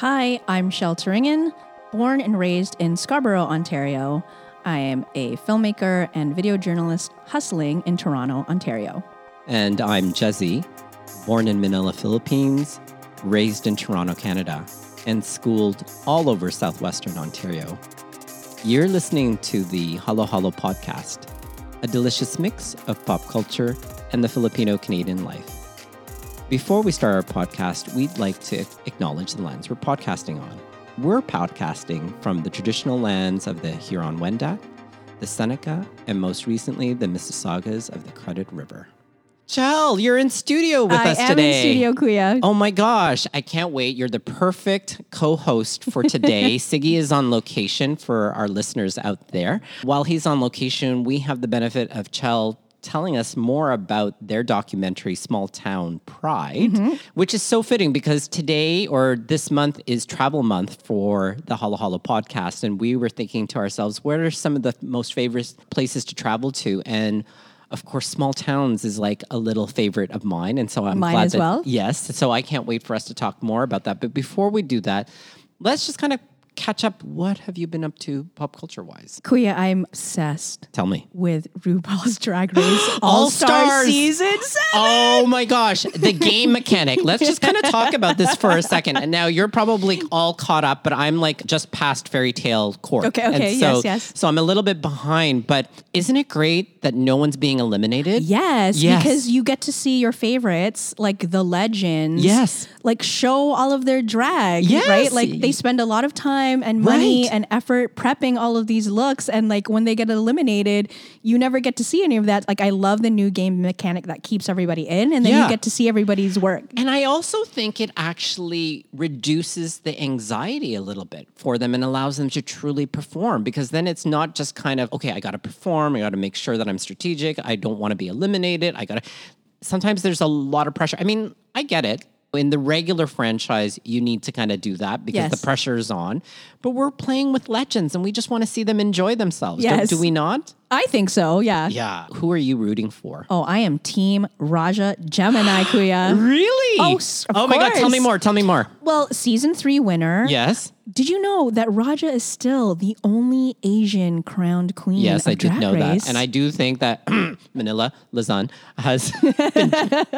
Hi, I'm Chelle Turingan, born and raised in Scarborough, Ontario. I am a filmmaker and video journalist hustling in Toronto, Ontario. And I'm Jezzie, born in Manila, Philippines, raised in Toronto, Canada, and schooled all over southwestern Ontario. You're listening to the Halo Halo podcast, a delicious mix of pop culture and the Filipino Canadian life. Before we start our podcast, we'd like to acknowledge the lands we're podcasting on. We're podcasting from the traditional lands of the Huron Wendat, the Seneca, and most recently the Mississaugas of the Credit River. Chelle, you're in studio with I us am today. in studio, Kuya. Oh my gosh, I can't wait. You're the perfect co host for today. Sigi is on location for our listeners out there. While he's on location, we have the benefit of Chelle telling us more about their documentary Small Town Pride, mm-hmm. which is so fitting because today or this month is travel month for the Halo Halo podcast. And we were thinking to ourselves, what are some of the most favorite places to travel to? And of course, small towns is like a little favorite of mine. And so I'm Mine glad as that, well. Yes. So I can't wait for us to talk more about that. But before we do that, let's just kind of catch up. What have you been up to pop culture wise? Kuya, I'm obsessed Tell me. with RuPaul's Drag Race All All Star Stars. Season 7. Oh my gosh, the game mechanic. Let's just kind of talk about this for a second. And now you're probably all caught up, but I'm like just past fairy tale court. Okay, And okay, so, yes, yes. So I'm a little bit behind, but isn't it great that no one's being eliminated? Yes, Yes. because you get to see your favorites, like the legends. Yes. Like show all of their drag, Yes. right? Like they spend a lot of time and money Right. and effort prepping all of these looks. And like when they get eliminated, you never get to see any of that. Like I love the new game mechanic that keeps everybody in and then Yeah. you get to see everybody's work. And I also think it actually reduces the anxiety a little bit for them and allows them to truly perform because then it's not just kind of, okay, I got to perform, I got to make sure that I'm strategic, I don't want to be eliminated, I got to. Sometimes there's a lot of pressure. I mean, I get it. In the regular franchise, you need to kind of do that because Yes. the pressure is on. But we're playing with legends and we just want to see them enjoy themselves. do- Do, we not? I think so, yeah. Yeah. Who are you rooting for? Oh, I am team Raja Gemini Kuya. Really? Oh, oh s- of oh my God. Tell me more. Tell me more. Well, season three winner. Yes. Did you know that Raja is still the only Asian crowned queen? Yes, of I did Drag know Race? that. And I do think that Manila Luzon has been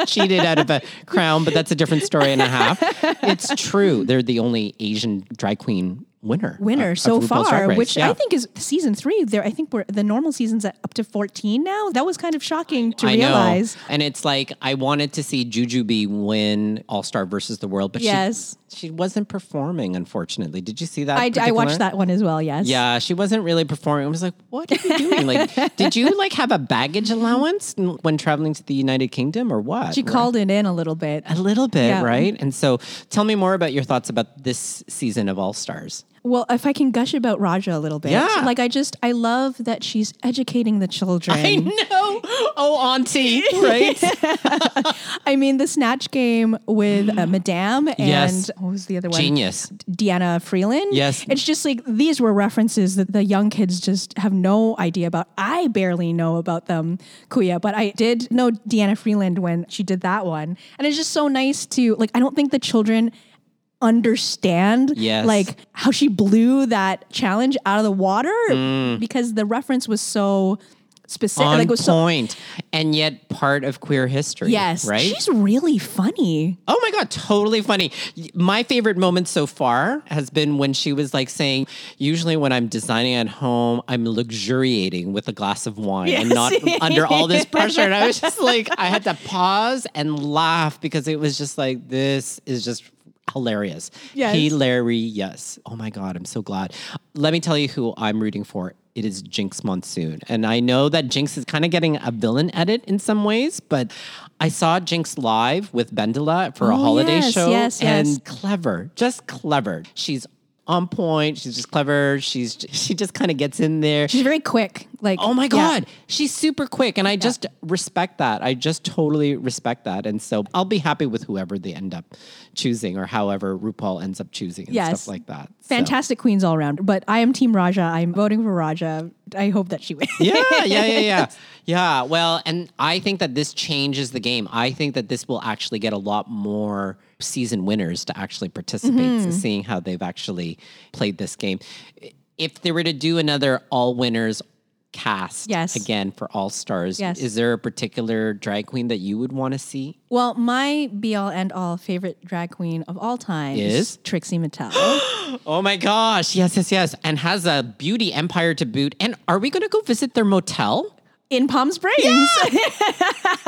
cheated out of a crown, but that's a different story and a half. It's true. They're the only Asian drag queen winner. Uh, winner of- of so Drag far, which Yeah. I think is season three. There, I think we're the normal season's at up to fourteen now. That was kind of shocking to I realize. know. And it's like I wanted to see Juju Jujubee win All Star versus the World, but Yes. she, she wasn't performing, unfortunately. Did you see that? I, I watched that one as well. Yes. Yeah, she wasn't really performing. I was like, "What are you doing? Like, did you like have a baggage allowance when traveling to the United Kingdom, or what?" She called it in a little bit. A little bit, Yeah. right? And so tell me more about your thoughts about this season of All Stars. Well, if I can gush about Raja a little bit, Yeah. like I just I love that she's educating the children. I know. Oh, Auntie, right? I mean, the snatch game with uh, Madame and Yes. what was the other one? Genius. Diana Vreeland. Yes. It's just like these were references that the young kids just have no idea about. I barely know about them, Kuya, but I did know Diana Vreeland when she did that one. And it's just so nice to like I don't think the children understand Yes. like how she blew that challenge out of the water Mm. because the reference was so specific On like it was so point, and yet part of queer history. yes right. she's really funny Oh my God, totally funny. My favorite moment so far has been when she was like saying, usually when I'm designing at home, I'm luxuriating with a glass of wine and not under all this pressure. And I was just like, I had to pause and laugh because it was just like, this is just hilarious. Yes. Hilarious. Oh my God, I'm so glad. Let me tell you who I'm rooting for. It is Jinkx Monsoon. And I know that Jinkx is kind of getting a villain edit in some ways, but I saw Jinkx live with Bendela for a Oh, holiday yes, show. yes, and clever, just clever. She's on point. She's just clever. She's she just kind of gets in there. she's very quick like Oh my yeah. God, she's super quick. And I just respect that. I just totally respect that. And so I'll be happy with whoever they end up choosing or however RuPaul ends up choosing and Yes. stuff like that. So- fantastic queens all around. But I am Team Raja. I'm voting for Raja. I hope that she wins. yeah, yeah, yeah, yeah. Yeah. Well, and I think that this changes the game. I think that this will actually get a lot more season winners to actually participate, so mm-hmm. seeing how they've actually played this game. If they were to do another all winners cast Yes. again for all stars, Yes. is there a particular drag queen that you would want to see? Well, my be all end all favorite drag queen of all time Is? Trixie Mattel. Oh my gosh. Yes, yes, yes. And has a beauty empire to boot. And are we going to go visit their motel? In Palm Springs.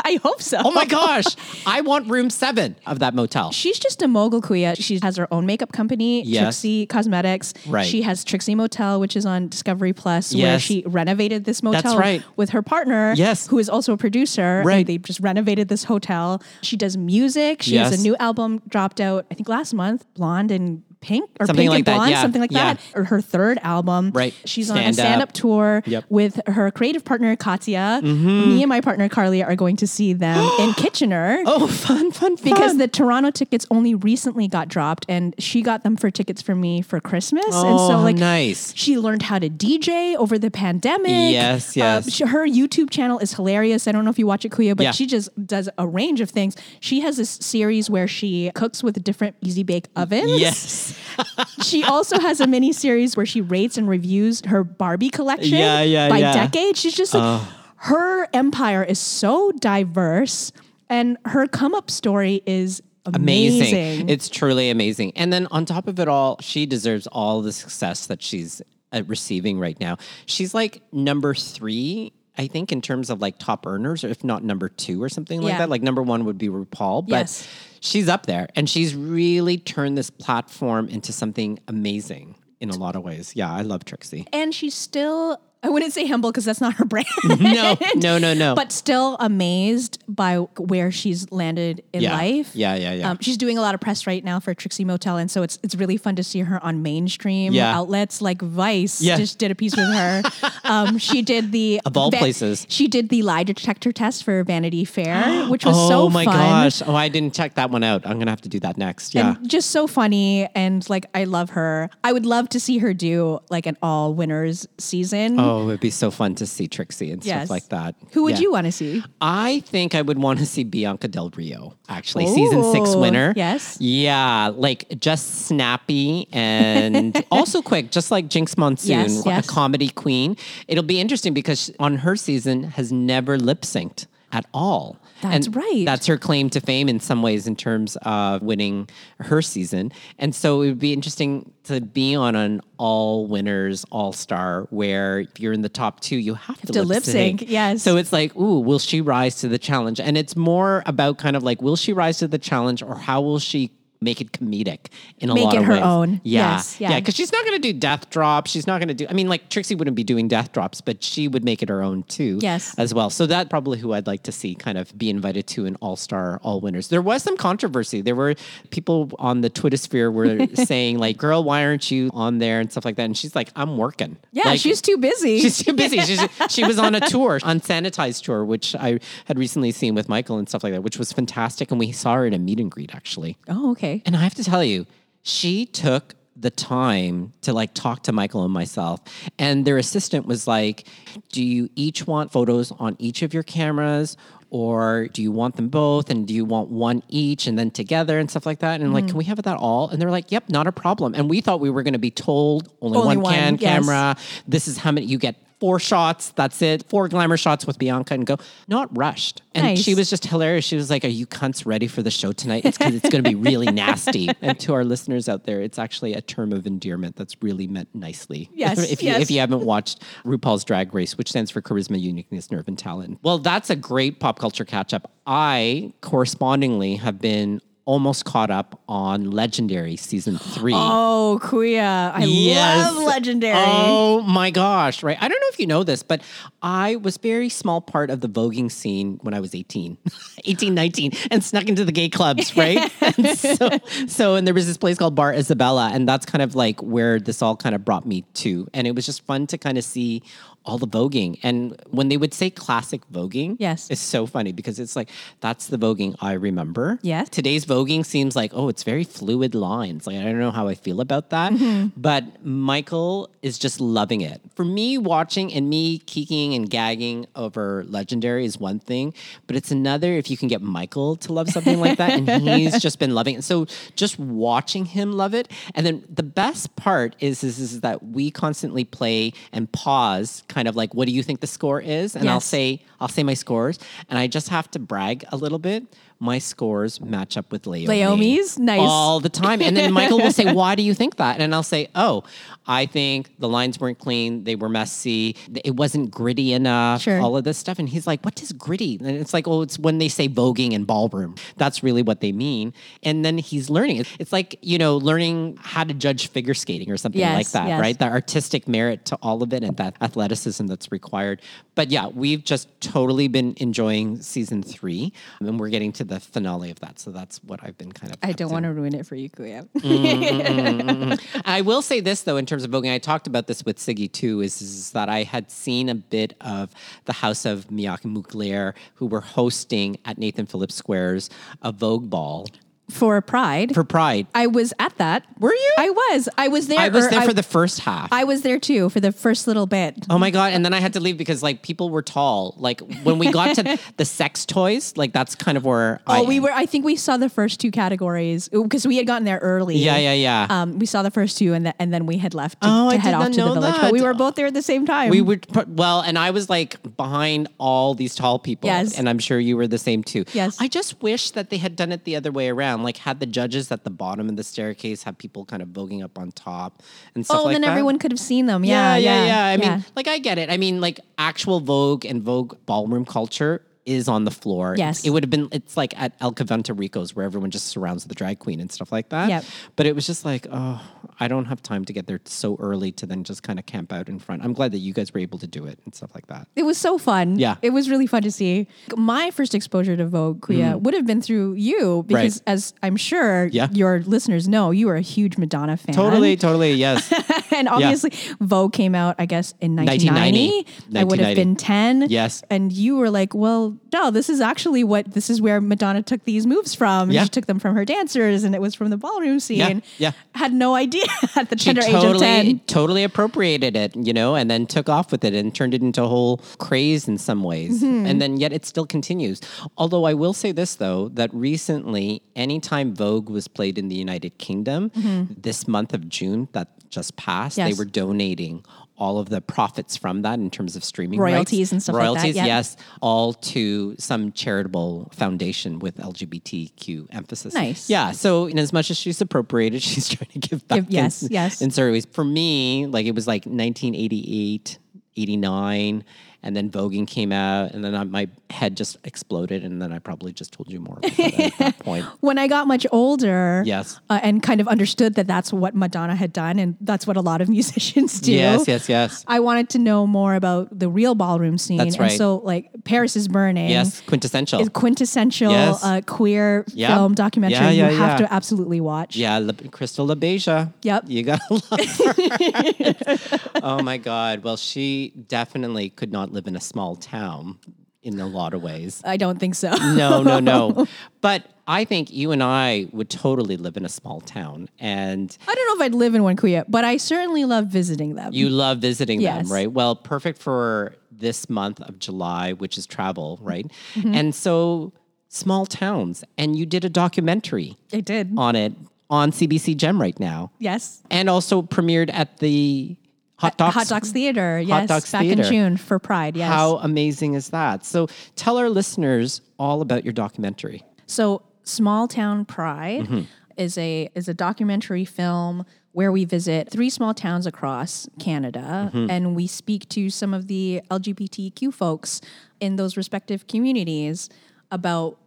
I hope so. Oh my gosh. I want room seven of that motel. She's just a mogul kuya. She has her own makeup company, Yes. Trixie Cosmetics. Right. She has Trixie Motel, which is on Discovery Plus, where she renovated this motel right. with her partner, Yes. who is also a producer. and Right. they just renovated this hotel. She does music. She has a new album dropped out, I think last month, Blonde and Pink or Something Pink like and that, Blonde, yeah, something like yeah. that. Or her third album. Right. She's on a stand up. tour Yep. with her creative partner, Katya. Mm-hmm. Me and my partner, Carly, are going to see them in Kitchener Oh, fun, fun, fun. because the Toronto tickets only recently got dropped, and she got them for tickets for me for Christmas. and Oh, so, like, nice. she learned how to DJ over the pandemic. Yes, Uh, yes. she- her YouTube channel is hilarious. I don't know if you watch it, Kuya, but Yeah. she just does a range of things. She has this series where she cooks with different easy bake ovens. Yes. She also has a mini series where she rates and reviews her Barbie collection Yeah, yeah, by yeah. decade. She's just like, her empire is so diverse, and her come up story is amazing. amazing. It's truly amazing. And then on top of it all, she deserves all the success that she's uh, receiving right now. She's like number three. I think in terms of like top earners, or if not number two or something like Yeah. that. Like number one would be RuPaul, but Yes. she's up there, and she's really turned this platform into something amazing in a lot of ways. Yeah, I love Trixie. and she's still. I wouldn't say humble because that's not her brand. No, no, no, no. But still amazed by where she's landed in yeah, life. yeah, yeah, yeah. Um, she's doing a lot of press right now for Trixie Motel, and so it's it's really fun to see her on mainstream Yeah. outlets like Vice. Yeah. Just did a piece with her. um, she did the Of all places. She did the lie detector test for Vanity Fair, which was oh so Oh my fun. gosh! Oh, I didn't check that one out. I'm gonna have to do that next. Yeah. And just so funny and like I love her. I would love to see her do like an all winners season. Oh, Oh, it'd be so fun to see Trixie and Yes. stuff like that. Who would Yeah. you want to see? I think I would want to see Bianca Del Rio, actually, season six winner. yes. Yeah, like just snappy and also quick, just like Jinkx Monsoon, Yes, yes. a comedy queen. It'll be interesting because on her season has never lip synced at all. That's And right. That's her claim to fame in some ways in terms of winning her season. And so it would be interesting to be on an all winners, all star, where if you're in the top two, you have to, to lip sync. yes. So it's like, ooh, will she rise to the challenge? And it's more about kind of like, will she rise to the challenge or how will she make it comedic in a Make lot it of her ways? own. Yeah. Yes, yeah. Yeah. Because she's not going to do death drops. She's not going to do, I mean, like Trixie wouldn't be doing death drops, but she would make it her own too. Yes. As well. So that probably who I'd like to see kind of be invited to an all star, all winners. There was some controversy. There were people on the Twitter sphere were saying, like, girl, why aren't you on there and stuff like that? And she's like, I'm working. Yeah, Like, she's too busy. She's too busy. She's, she was on a tour, unsanitized tour, which I had recently seen with Michael and stuff like that, which was fantastic. And we saw her in a meet and greet actually. oh, okay. And I have to tell you, she took the time to like talk to Michael and myself. And their assistant was like, Do you each want photos on each of your cameras? Or do you want them both? And do you want one each and then together and stuff like that? And I'm like, Mm-hmm. can we have it that all? And they're like, yep, not a problem. And we thought we were going to be told only, Only one one, can yes. camera. This is how many you get four shots. That's it. Four glamour shots with Bianca and go. Not rushed. And Nice. she was just hilarious. She was like, Are you cunts ready for the show tonight? It's because it's going to be really nasty. And to our listeners out there, it's actually a term of endearment that's really meant nicely. Yes, if, you, yes. if you haven't watched RuPaul's Drag Race, which stands for Charisma, Uniqueness, Nerve, and Talent. Well, that's a great pop culture catch up. I correspondingly have been almost caught up on Legendary season three. Oh, Kuya. I Yes. love Legendary. Oh my gosh, right? I don't know if you know this, but I was very small part of the voguing scene when I was 18, 18, 19, and snuck into the gay clubs, right? and so, so, and there was this place called Bar Isabella, and that's kind of like where this all kind of brought me to. And it was just fun to kind of see all the voguing. And when they would say classic voguing, Yes. it's so funny because it's like, that's the voguing I remember. Yes. Today's voguing seems like, oh, it's very fluid lines. Like, I don't know how I feel about that. Mm-hmm. But Michael is just loving it for me, watching and me kicking and gagging over Legendary is one thing, but it's another if you can get Michael to love something like that, and he's just been loving it. So just watching him love it, and then the best part is is, is that we constantly play and pause, kind of like, what do you think the score is? And I'll say I'll say my scores, and I just have to brag a little bit. My scores match up with Leiomy. Leiomy's? Nice. All the time. And then Michael will say, Why do you think that? And I'll say, Oh, I think the lines weren't clean. They were messy. It wasn't gritty enough. Sure. All of this stuff. And he's like, What is gritty? And it's like, Oh, it's when they say voguing and ballroom. That's really what they mean. And then he's learning. It's like, you know, learning how to judge figure skating or something Yes, like that, yes. right? The artistic merit to all of it and that athleticism that's required. But yeah, we've just totally been enjoying season three. And we're getting to the finale of that. So that's what I've been kind of. I don't to. want to ruin it for you, Kuya. Mm, mm, mm, I will say this though, in terms of voguing, I talked about this with Sigi too. Is, is that I had seen a bit of the House of Miyake Mugler, who were hosting at Nathan Phillips Squares a Vogue ball for Pride. for Pride. I was at that. Were you? I was. I was there. I was there I, for the first half. I was there too for the first little bit. Oh my god! And then I had to leave because like people were tall. Like when we got to the sex toys, like that's kind of where I Oh, we am. were. I think we saw the first two categories because we had gotten there early. Yeah, yeah, yeah. Um, we saw the first two, and, th- and then we had left to, Oh, I to head off to the village. But we were both there at the same time. We put, well, and I was like behind all these tall people. Yes. And I'm sure you were the same too. Yes. I just wish that they had done it the other way around. Like had the judges at the bottom of the staircase, have people kind of voguing up on top and stuff oh, like then that. everyone could have seen them. yeah, Yeah, yeah, yeah. I yeah. mean, like I get it. I mean, like actual Vogue and Vogue ballroom culture is on the floor. Yes. It would have been it's like at El Convento Rico's where everyone just surrounds the drag queen and stuff like that. Yep. But it was just like, oh, I don't have time to get there so early to then just kind of camp out in front. I'm glad that you guys were able to do it and stuff like that. It was so fun. Yeah. It was really fun to see. My first exposure to Vogue, Kuya, would have been through you because, Mm. Right. as I'm sure Yeah. your listeners know, you are a huge Madonna fan. Totally, totally, yes. and obviously, Vogue came out, I guess, in 1990. 1990. I would have been 10. Yes. And you were like, well, no, this is actually what, this is where Madonna took these moves from. Yeah. She took them from her dancers and it was from the ballroom scene. yeah. Had no idea at the tender age of 10. totally, totally appropriated it, you know, and then took off with it and turned it into a whole craze in some ways. Mm-hmm. And then yet it still continues. Although I will say this though, that recently, anytime Vogue was played in the United Kingdom, this month of June that just passed, they. Yes. were donating all of the profits from that in terms of streaming rights. Royalties and stuff like that, royalties, yes, all to some charitable foundation with LGBTQ emphasis. Nice. Yeah. So in as much as she's appropriated, she's trying to give back. Give- yes, in, yes. In certain ways, for me, like it was like 1988, 89, and then Voguing came out, and then I, my head just exploded, and then I probably just told you more about at that point. when I got much older, Yes. uh, and kind of understood that that's what Madonna had done, and that's what a lot of musicians do. Yes, yes, yes. I wanted to know more about the real ballroom scene, That's and right. so like Paris is Burning. Yes, quintessential. Is quintessential Yes. uh, queer Yep. film documentary Yeah, yeah, you have to absolutely watch. Yeah, Le- Crystal LaBeija. Yep. You gotta love her. oh my God. Well, she definitely could not live in a small town in a lot of ways. I don't think so. No, no, no. But I think you and I would totally live in a small town. And I don't know if I'd live in one Kuya, but I certainly love visiting them. you love visiting Yes. them, right? Well, perfect for this month of July, which is travel, right? Mm-hmm. And so small towns. And you did a documentary I did. on it on CBC Gem right now. yes. and also premiered at the Hot Docs. Hot Docs Theater. Yes. Docs back Theater. in June for Pride. Yes. How amazing is that? So tell our listeners all about your documentary. So Small Town Pride Mm-hmm. is a is a documentary film where we visit three small towns across Canada Mm-hmm. and we speak to some of the LGBTQ folks in those respective communities about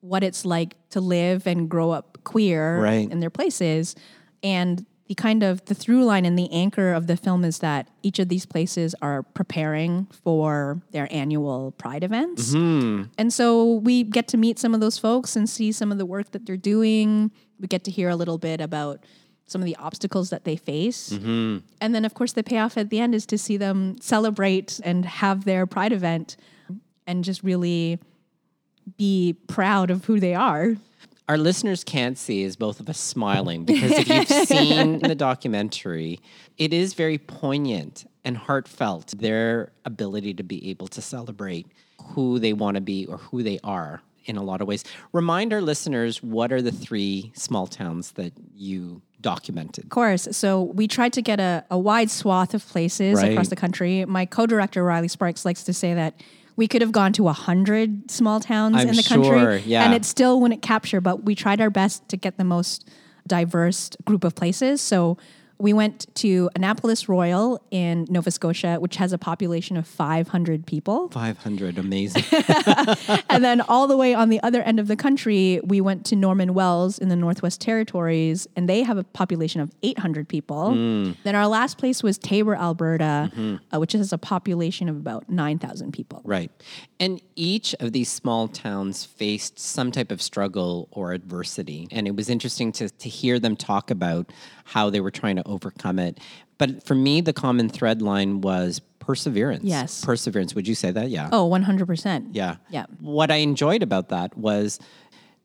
what it's like to live and grow up queer Right. in their places and the kind of the through line and the anchor of the film is that each of these places are preparing for their annual pride events mm-hmm. and so we get to meet some of those folks and see some of the work that they're doing. We get to hear a little bit about some of the obstacles that they face. Mm-hmm. And then, of course, the payoff at the end is to see them celebrate and have their pride event and just really be proud of who they are. Our listeners can't see is both of us smiling because if you've seen the documentary, it is very poignant and heartfelt their ability to be able to celebrate who they want to be or who they are in a lot of ways. Remind our listeners what are the three small towns that you documented? Of course. So we tried to get a, a wide swath of places Right. across the country. My co-director Riley Sparks likes to say that we could have gone to a hundred small towns I'm in the sure, country, yeah. and it still wouldn't capture. But we tried our best to get the most diverse group of places. So we went to Annapolis Royal in Nova Scotia, which has a population of 500 people. 500, amazing. and then all the way on the other end of the country, we went to Norman Wells in the Northwest Territories, and they have a population of 800 people. Then our last place was Taber, Alberta, uh, which has a population of about 9,000 people. Right. And each of these small towns faced some type of struggle or adversity. And it was interesting to, to hear them talk about how they were trying to overcome it. But for me, the common thread line was perseverance. Yes. Perseverance. Would you say that? Yeah. Oh, 100%. Yeah. Yeah. What I enjoyed about that was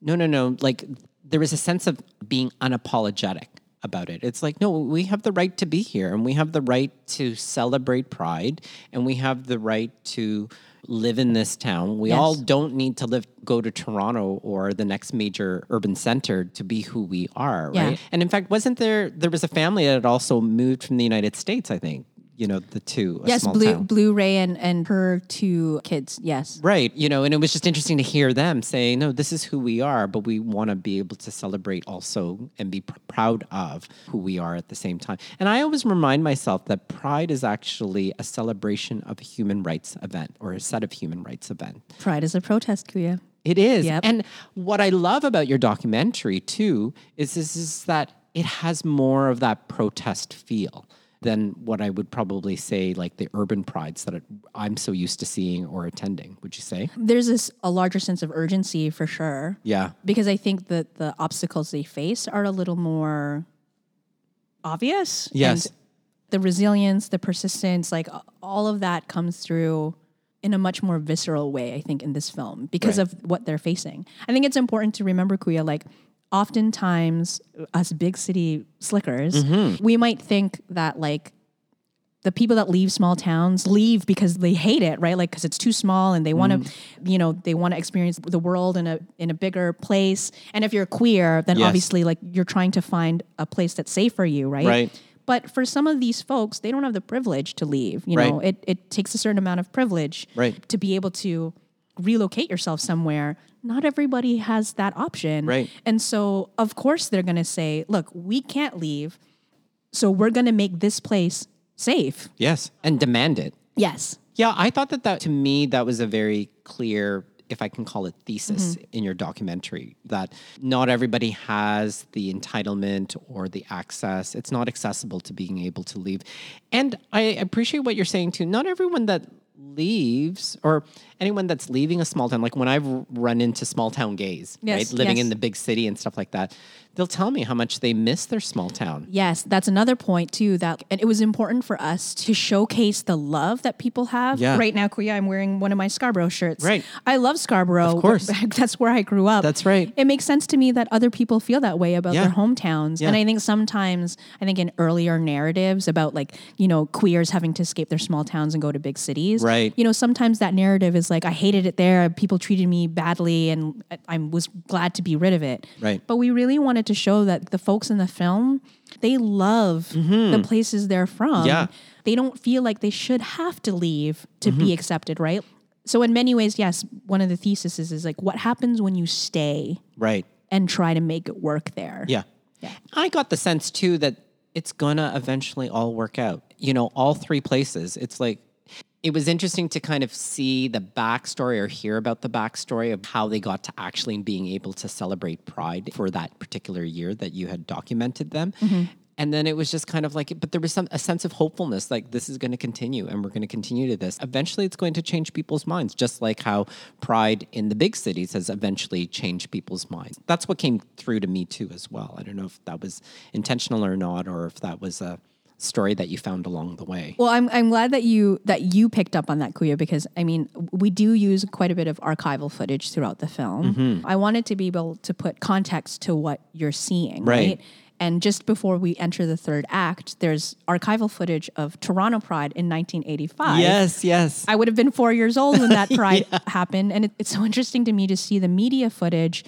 no, no, no. Like there was a sense of being unapologetic about it. It's like, no, we have the right to be here and we have the right to celebrate pride and we have the right to live in this town. We Yes. all don't need to live go to Toronto or the next major urban center to be who we are, Yeah. right? And in fact, wasn't there there was a family that had also moved from the United States, I think. You know, the two. a Yes, small Blue, town. Blue Ray and, and her two kids. Yes. Right. You know, and it was just interesting to hear them say, no, this is who we are, but we want to be able to celebrate also and be pr- proud of who we are at the same time. And I always remind myself that pride is actually a celebration of a human rights event or a set of human rights event. Pride is a protest, Kuya. It is. Yep. And what I love about your documentary too is, is, is that it has more of that protest feel than what I would probably say like the urban prides that I'm so used to seeing or attending. Would you say? There's this a larger sense of urgency for sure. Yeah. because I think that the obstacles they face are a little more obvious. Yes. And the resilience, the persistence, like all of that comes through in a much more visceral way, I think, in this film because Right. of what they're facing. I think it's important to remember, Kuya, like oftentimes us big city slickers, Mm-hmm. we might think that like the people that leave small towns leave because they hate it, right? Like because it's too small and they want to, Mm. you know, they want to experience the world in a in a bigger place. And if you're queer, then Yes. obviously like you're trying to find a place that's safe for you, right? Right. But for some of these folks, they don't have the privilege to leave. You know, it it takes a certain amount of privilege Right. to be able to relocate yourself somewhere. Not everybody has that option. Right. And so of course they're gonna say, look, we can't leave. So we're gonna make this place safe. Yes. And demand it. Yes. Yeah, I thought that that to me that was a very clear, if I can call it thesis Mm-hmm. in your documentary, that not everybody has the entitlement or the access. It's not accessible to being able to leave. And I appreciate what you're saying too. Not everyone that leaves or anyone that's leaving a small town, like when I've run into small town gays, Yes, right, living yes. in the big city and stuff like that, they'll tell me how much they miss their small town. Yes, that's another point too. That and it was important for us to showcase the love that people have. Yeah. Right now, Kuya, I'm wearing one of my Scarborough shirts. Right. I love Scarborough. Of course. that's where I grew up. That's right. It makes sense to me that other people feel that way about Yeah. their hometowns. Yeah. And I think sometimes, I think in earlier narratives about like you know queers having to escape their small towns and go to big cities. Right. You know, sometimes that narrative is like I hated it there. People treated me badly, and I- I was glad to be rid of it. Right. But we really wanted to show that the folks in the film, they love the places they're from. Mm-hmm. Yeah. They don't feel like they should have to leave to Mm-hmm. be accepted, right? So in many ways, yes, one of the theses is, is like what happens when you stay Right. and try to make it work there. Yeah. Yeah. I got the sense too that it's gonna eventually all work out. You know, all three places. It's like it was interesting to kind of see the backstory or hear about the backstory of how they got to actually being able to celebrate Pride for that particular year that you had documented them. Mm-hmm. And then it was just kind of like, but there was some a sense of hopefulness, like this is going to continue, and we're going to continue to this. Eventually, it's going to change people's minds, just like how Pride in the big cities has eventually changed people's minds. That's what came through to me too, as well. I don't know if that was intentional or not, or if that was a story that you found along the way. Well, I'm, I'm glad that you that you picked up on that, Kuya, because I mean we do use quite a bit of archival footage throughout the film. Mm-hmm. I wanted to be able to put context to what you're seeing, Right. right? And just before we enter the third act, there's archival footage of Toronto Pride in 1985. Yes, yes. I would have been four years old when that pride happened. And it, it's so interesting to me to see the media footage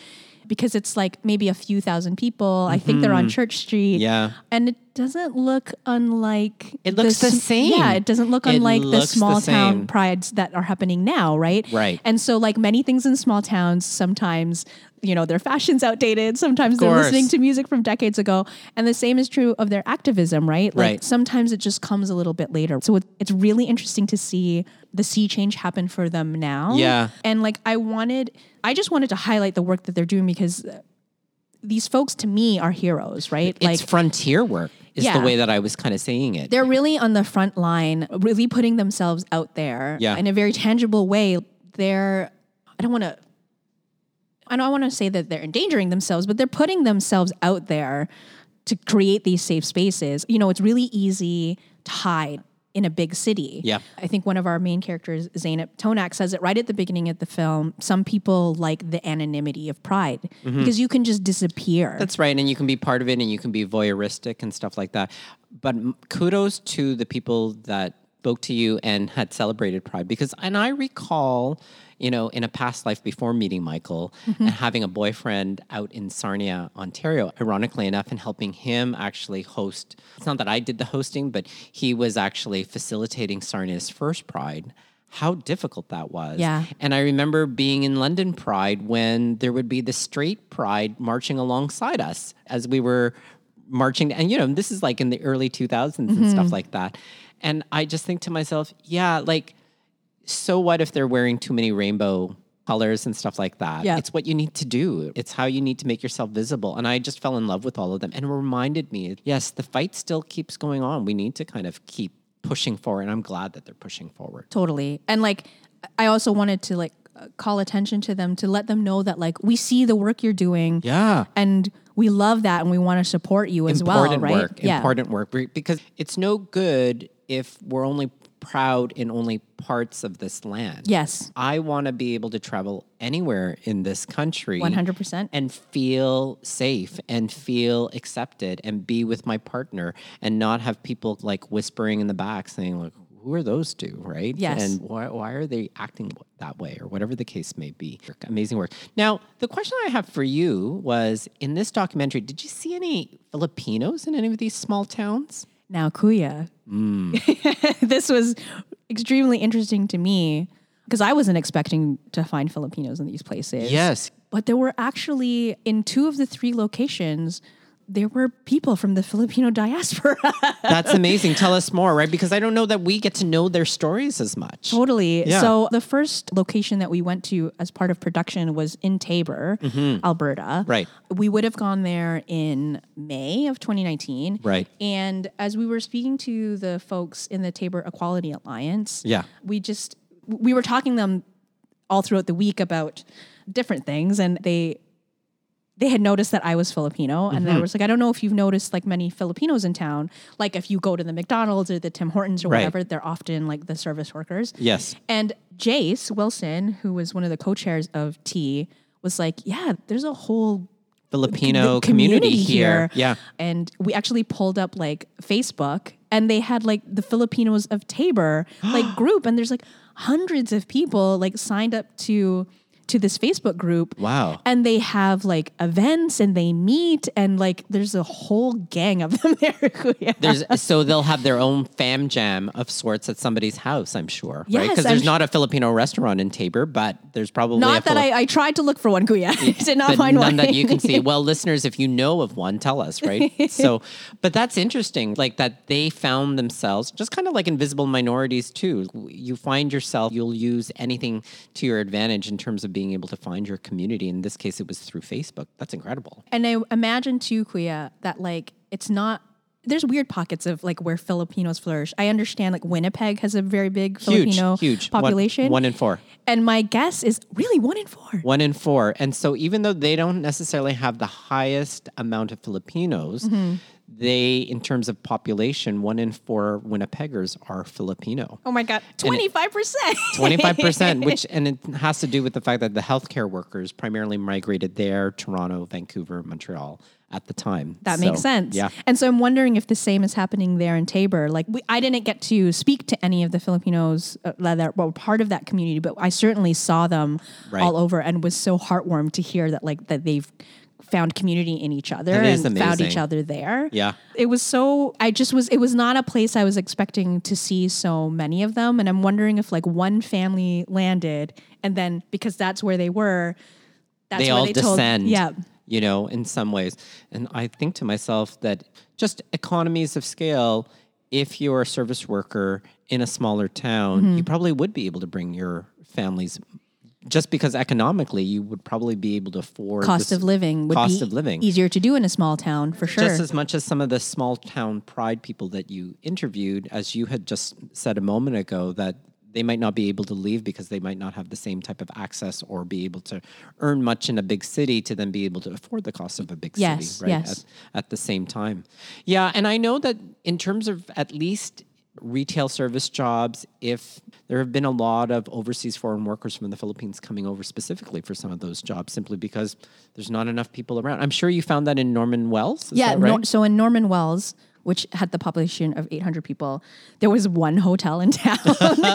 because it's like maybe a few thousand people. I think they're on Church Street. Mm-hmm. Yeah. And it doesn't look unlike It looks the s- same. Yeah, it doesn't look It unlike the looks the small town prides that are happening now, right? Right. And so like many things in small towns, sometimes you know their fashion's outdated sometimes they're listening to music from decades ago and the same is true of their activism right like Right. sometimes it just comes a little bit later so it's really interesting to see the sea change happen for them now Yeah. and like i wanted i just wanted to highlight the work that they're doing because these folks to me are heroes right it's frontier work is Yeah. the way that I was kind of saying it. they're really on the front line, really putting themselves out there Yeah. in a very tangible way. They're, I don't want to, I don't want to say that they're endangering themselves, but they're putting themselves out there to create these safe spaces. You know, it's really easy to hide in a big city. Yeah. I think one of our main characters, Zainab Tonak, says it right at the beginning of the film. Some people like the anonymity of pride because you can just disappear. Mm-hmm. That's right, and you can be part of it, and you can be voyeuristic and stuff like that. But kudos to the people that spoke to you and had celebrated Pride, because and I recall, you know, in a past life before meeting Michael and having a boyfriend out in Sarnia, Ontario, ironically enough, and helping him actually host. It's not that I did the hosting, but he was actually facilitating Sarnia's first Pride. How difficult that was. Yeah. And I remember being in London Pride when there would be the straight pride marching alongside us as we were marching. And, you know, this is like in the early 2000s and Mm-hmm. stuff like that. And I just think to myself, yeah, like, so what if they're wearing too many rainbow colors and stuff like that? Yeah. It's what you need to do, it's how you need to make yourself visible. And I just fell in love with all of them and it reminded me, yes, the fight still keeps going on. We need to kind of keep pushing forward. And I'm glad that they're pushing forward. Totally. And like, I also wanted to like call attention to them to let them know that like we see the work you're doing. Yeah. And we love that and we want to support you as important well, right? Important work important work because it's no good if we're only proud in only parts of this land Yes. i want to be able to travel anywhere in this country 100%. and feel safe and feel accepted and be with my partner and not have people like whispering in the back saying like who are those two right Yes. and why, why are they acting that way or whatever the case may be amazing work now the question i have for you was in this documentary did you see any filipinos in any of these small towns Now, Kuya, Mm. this was extremely interesting to me because I wasn't expecting to find Filipinos in these places. yes But there were actually, in two of the three locations, there were people from the Filipino diaspora. that's amazing tell us more right because i don't know that we get to know their stories as much Totally. Yeah. So the first location that we went to as part of production was in Taber, Alberta. Mm-hmm. Right. We would have gone there in May of 2019. Right. And as we were speaking to the folks in the Taber Equality Alliance, Yeah. we just we were talking to them all throughout the week about different things and they they had noticed that I was Filipino, and Mm-hmm. I was like, I don't know if you've noticed like many Filipinos in town. Like if you go to the McDonald's or the Tim Hortons or Right. whatever, they're often like the service workers. yes And Jace Wilson, who was one of the co-chairs of T, was like, "Yeah, there's a whole filipino the community, here yeah And we actually pulled up like Facebook, and they had like the Filipinos of Taber like group, and there's like hundreds of people like signed up to to this Facebook group. Wow. And they have like events and they meet and like there's a whole gang of them there. Yeah. There's so they'll have their own fam jam of sorts at somebody's house, I'm sure, right? Because there's sh- not a Filipino restaurant in Taber, but there's probably Not that Filip- I, I tried to look for one, Kuya. I did not but find none one. that you can see. Well, listeners, if you know of one, tell us, right? so, but that's interesting, like that they found themselves just kind of like invisible minorities too. You find yourself, you'll use anything to your advantage in terms of being able to find your community. In this case, it was through Facebook. That's incredible. And I imagine too, Kuya, that like it's not. There's weird pockets of like where Filipinos flourish. I understand like Winnipeg has a very big Filipino huge One- population. one in four. and my guess is really one in four. One in four. And so even though they don't necessarily have the highest amount of Filipinos, mm-hmm. They, in terms of population, one in four Winnipeggers are Filipino. Oh my God, 25%. 25%, which, and it has to do with the fact that the healthcare workers primarily migrated there, Toronto, Vancouver, Montreal at the time. That So, makes sense. Yeah. And so I'm wondering if the same is happening there in Taber. Like, we, I didn't get to speak to any of the Filipinos uh, that were part of that community, but I certainly saw them Right. all over and was so heartwarmed to hear that, like, that they've found community in each other and found each other there. Yeah. It was so, I just was, it was not a place I was expecting to see so many of them. And I'm wondering if, like, one family landed and then because that's where they were, that's they where all they descend. told, yeah. You know, in some ways. And I think to myself that just economies of scale, if you're a service worker in a smaller town, Mm-hmm. you probably would be able to bring your families just because economically you would probably be able to afford cost of living would cost be of living. easier to do in a small town for sure. Just as much as some of the small town pride people that you interviewed, as you had just said a moment ago, that they might not be able to leave because they might not have the same type of access or be able to earn much in a big city to then be able to afford the cost of a big Yes, city, right? yes. At, at the same time. Yeah, and I know that in terms of at least retail service jobs, if there have been a lot of overseas foreign workers from the Philippines coming over specifically for some of those jobs simply because there's not enough people around. I'm sure you found that in Norman Wells. Yeah. right? Nor- so in Norman Wells, which had the population of 800 people, there was one hotel in town.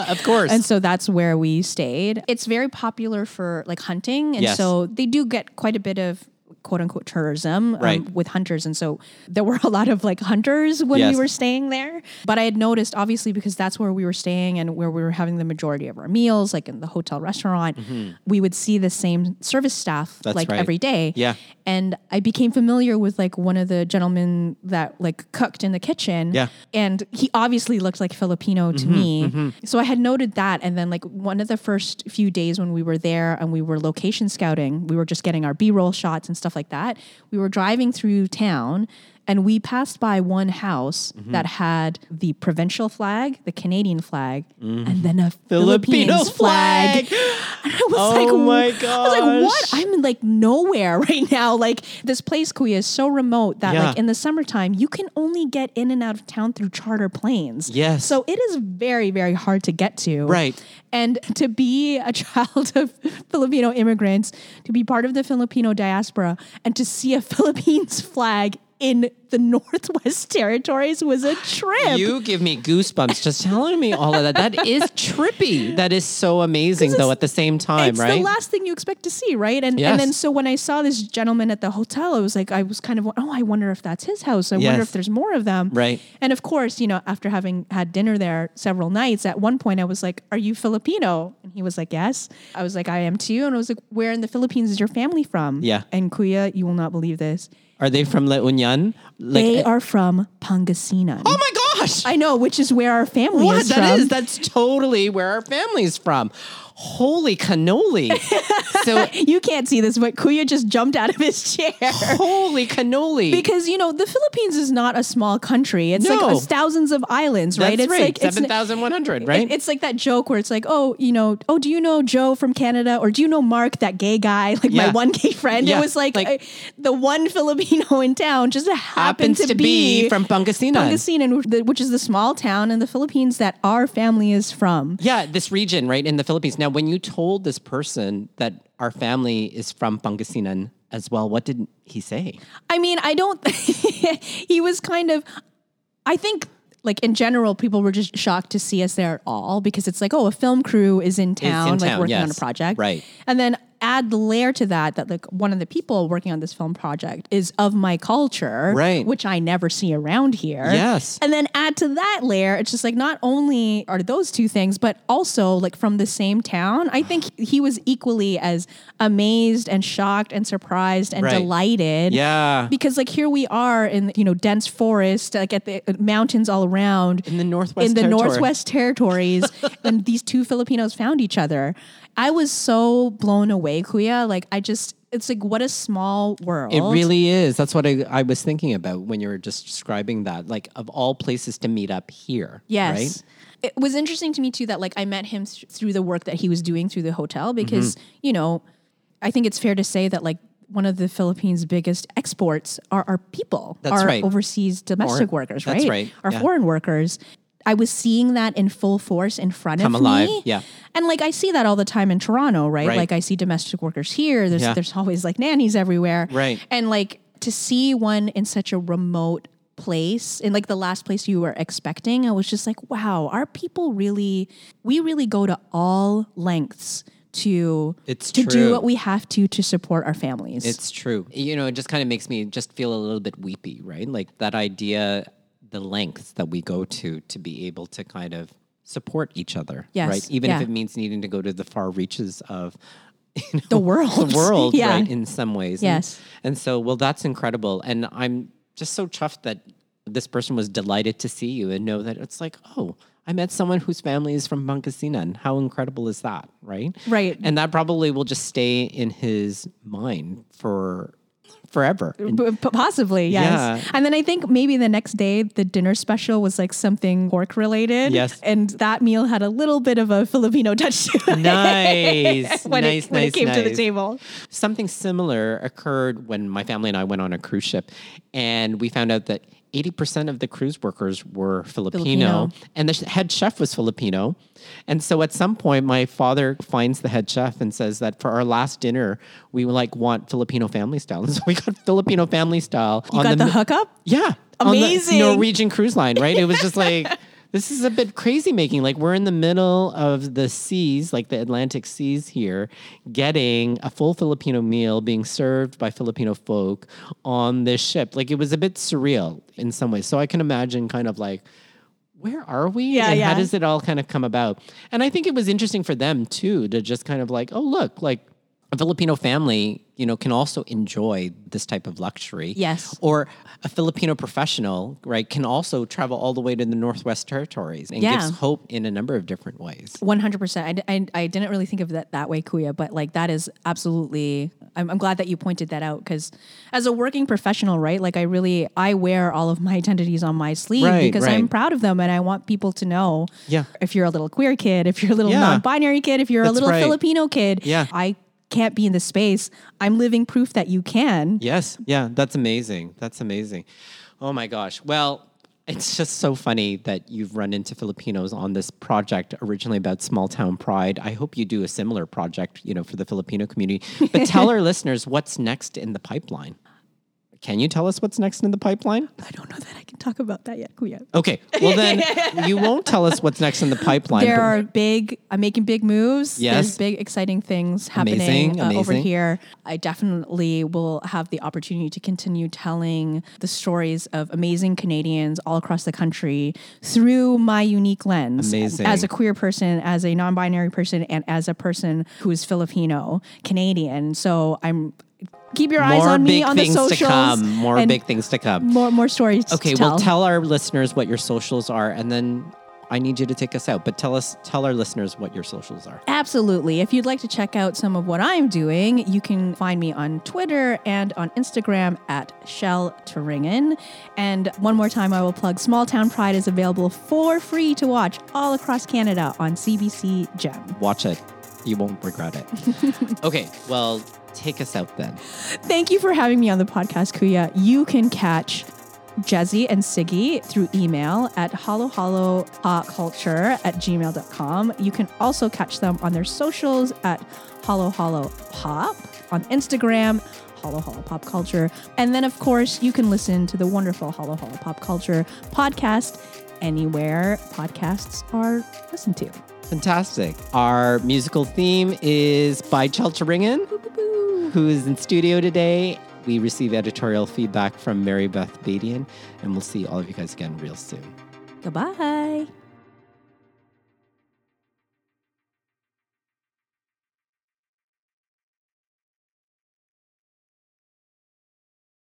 of course. And so that's where we stayed. It's very popular for like hunting. And Yes. so they do get quite a bit of quote unquote tourism um, Right. with hunters. And so there were a lot of like hunters when Yes. we were staying there. But I had noticed, obviously, because that's where we were staying and where we were having the majority of our meals, like in the hotel restaurant, we would see the same service staff Mm-hmm. That's like right. every day. Yeah. And I became familiar with like one of the gentlemen that like cooked in the kitchen. Yeah. And he obviously looked like Filipino to me. So I had noted that. And then like one of the first few days when we were there and we were location scouting, we were just getting our B-roll shots and stuff like that. We were driving through town and we passed by one house mm-hmm. that had the provincial flag, the Canadian flag, mm-hmm. and then a Filipino Philippines flag. flag. And I was Oh like, my I was like, what? I'm in like nowhere right now. Like this place, Kuya, is so remote that Yeah. like in the summertime, you can only get in and out of town through charter planes. Yes. So it is very, very hard to get to. Right. And to be a child of Filipino immigrants, to be part of the Filipino diaspora, and to see a Philippines flag in the Northwest Territories was a trip. You give me goosebumps just telling me all of that. That is trippy. That is so amazing, though, at the same time, it's right? the last thing you expect to see, right? And Yes. and then so when I saw this gentleman at the hotel, I was like, I was kind of, oh, I wonder if that's his house. I Yes. wonder if there's more of them. Right. And of course, you know, after having had dinner there several nights, at one point I was like, "Are you Filipino?" And he was like, "Yes." I was like, "I am too." And I was like, "Where in the Philippines is your family from?" Yeah. And Kuya, you will not believe this. Are they from La Union? Like, they are from Pangasinan. Oh my gosh! I know, which is where our family what is that from. is? That's totally where our family's from. Holy cannoli! so you can't see this, but Kuya just jumped out of his chair. holy cannoli! Because you know the Philippines is not a small country. It's No. like thousands of islands, right? That's it's right. like it's- Seven thousand one hundred, right? it- it's like that joke where it's like, oh, you know, oh, do you know Joe from Canada, or do you know Mark, that gay guy, like my one gay friend? Yeah, It was like, like- I- the one Filipino in town just happened happens to be from Pangasinan. Pangasinan, which is the small town in the Philippines that our family is from. Yeah, this region, right, in the Philippines. Now, when you told this person that our family is from Pangasinan as well, what did he say? I mean, I don't. he was kind of. I think, like in general, people were just shocked to see us there at all because it's like, oh, a film crew is in town, like town, working on a project, Right. And then add the layer to that that like one of the people working on this film project is of my culture, Right. Which I never see around here. Yes. And then add to that layer, it's just like not only are those two things, but also like from the same town. I think he was equally as amazed and shocked and surprised and Right. delighted Yeah. because like here we are in you know dense forest like at the uh, mountains all around In the Northwest in the Territory. northwest territories and these two filipinos found each other i was so blown away kuya like i just it's like what a small world It really is. That's what I, I was thinking about when you were just describing that. Like, of all places to meet up here. Yes. Right? It was interesting to me too that like I met him th- through the work that he was doing through the hotel because, Mm-hmm. you know, I think it's fair to say that like one of the Philippines' biggest exports are our people, That's our right. overseas domestic Foreign- workers, that's right? right, Our yeah. foreign workers. I was seeing that in full force in front Come of alive, me. yeah. And like I see that all the time in Toronto, right? Right. Like I see domestic workers here. There's Yeah. there's always like nannies everywhere. Right. And like to see one in such a remote place in like the last place you were expecting, I was just like, wow, our people really we really go to all lengths to It's to true. do what we have to to support our families. It's true. You know, it just kind of makes me just feel a little bit weepy, right? Like that idea, the lengths that we go to to be able to kind of support each other, Yes, right? Even yeah. if it means needing to go to the far reaches of you know, The world. the world, Yeah. right? In some ways, Yes. And, and so, well, that's incredible, and I'm just so chuffed that this person was delighted to see you and know that it's like, oh. I met someone whose family is from Pangasinan. How incredible is that, right? Right. And that probably will just stay in his mind for forever. And- P- possibly, yes. Yeah. And then I think maybe the next day the dinner special was like something work related. Yes. And that meal had a little bit of a Filipino touch to it. nice, when nice, it, when nice, it came to the table. Something similar occurred when my family and I went on a cruise ship, and we found out that 80% of the cruise workers were Filipino, Filipino. and the sh- head chef was Filipino. And so at some point, my father finds the head chef and says that for our last dinner, we like want Filipino family style. And so we got Filipino family style. You got the, mi- hookup? Yeah. on the Amazing. Norwegian cruise line, right? It was just like, this is a bit crazy making. Like, we're in the middle of the seas, like the Atlantic seas here, getting a full Filipino meal being served by Filipino folk on this ship. Like, it was a bit surreal in some ways. So I can imagine kind of like, where are we? Yeah, and yeah. how does it all kind of come about? And I think it was interesting for them too to just kind of like, oh, look, like a Filipino family, you know, can also enjoy this type of luxury. Yes. Or a Filipino professional, right, can also travel all the way to the Northwest Territories and Yeah. gives hope in a number of different ways. 100%. I I didn't really think of that that way, Kuya, but like that is absolutely, I'm, I'm glad that you pointed that out because as a working professional, right, like I really, I wear all of my identities on my sleeve Right, because I'm proud of them and I want people to know Yeah. if you're a little queer kid, if you're a little Yeah. non binary kid, if you're a little right. Filipino kid, Yeah. I can't be in this space. I'm living proof that you can. Yes. Yeah, that's amazing. That's amazing. Oh my gosh. Well, it's just so funny that you've run into Filipinos on this project originally about small town pride. I hope you do a similar project, you know, for the Filipino community. But tell our listeners what's next in the pipeline. Can you tell us what's next in the pipeline? I don't know that I can talk about that yet, Kuya. Okay. Well, then you won't tell us what's next in the pipeline. There are big, I'm making big moves. Yes. There's big, exciting things happening Amazing, uh, over here. I definitely will have the opportunity to continue telling the stories of amazing Canadians all across the country through my unique lens. Amazing. As a queer person, as a non binary person, and as a person who is Filipino Canadian. So I'm. Keep your eyes More on me on the things socials. to come. More big things to come. More, more stories. Okay, to tell. Okay, well, tell our listeners what your socials are, and then I need you to take us out. But tell us, tell our listeners what your socials are. Absolutely. If you'd like to check out some of what I'm doing, you can find me on Twitter and on Instagram at Chelle Turingan. And one more time, I will plug Small Town Pride is available for free to watch all across Canada on CBC Gem. Watch it; you won't regret it. okay, well, take us out then. Thank you for having me on the podcast, Kuya. You can catch Jezzie and Sigi through email at halohaloculture at gmail.com. You can also catch them on their socials at halohalopop on Instagram, Halo Halo Pop Culture. And then, of course, you can listen to the wonderful Halo Halo Pop Culture podcast anywhere podcasts are listened to. Fantastic. Our musical theme is by Chelle Turingan, who is in studio today. We receive editorial feedback from Mary Beth Badian, and we'll see all of you guys again real soon. Goodbye.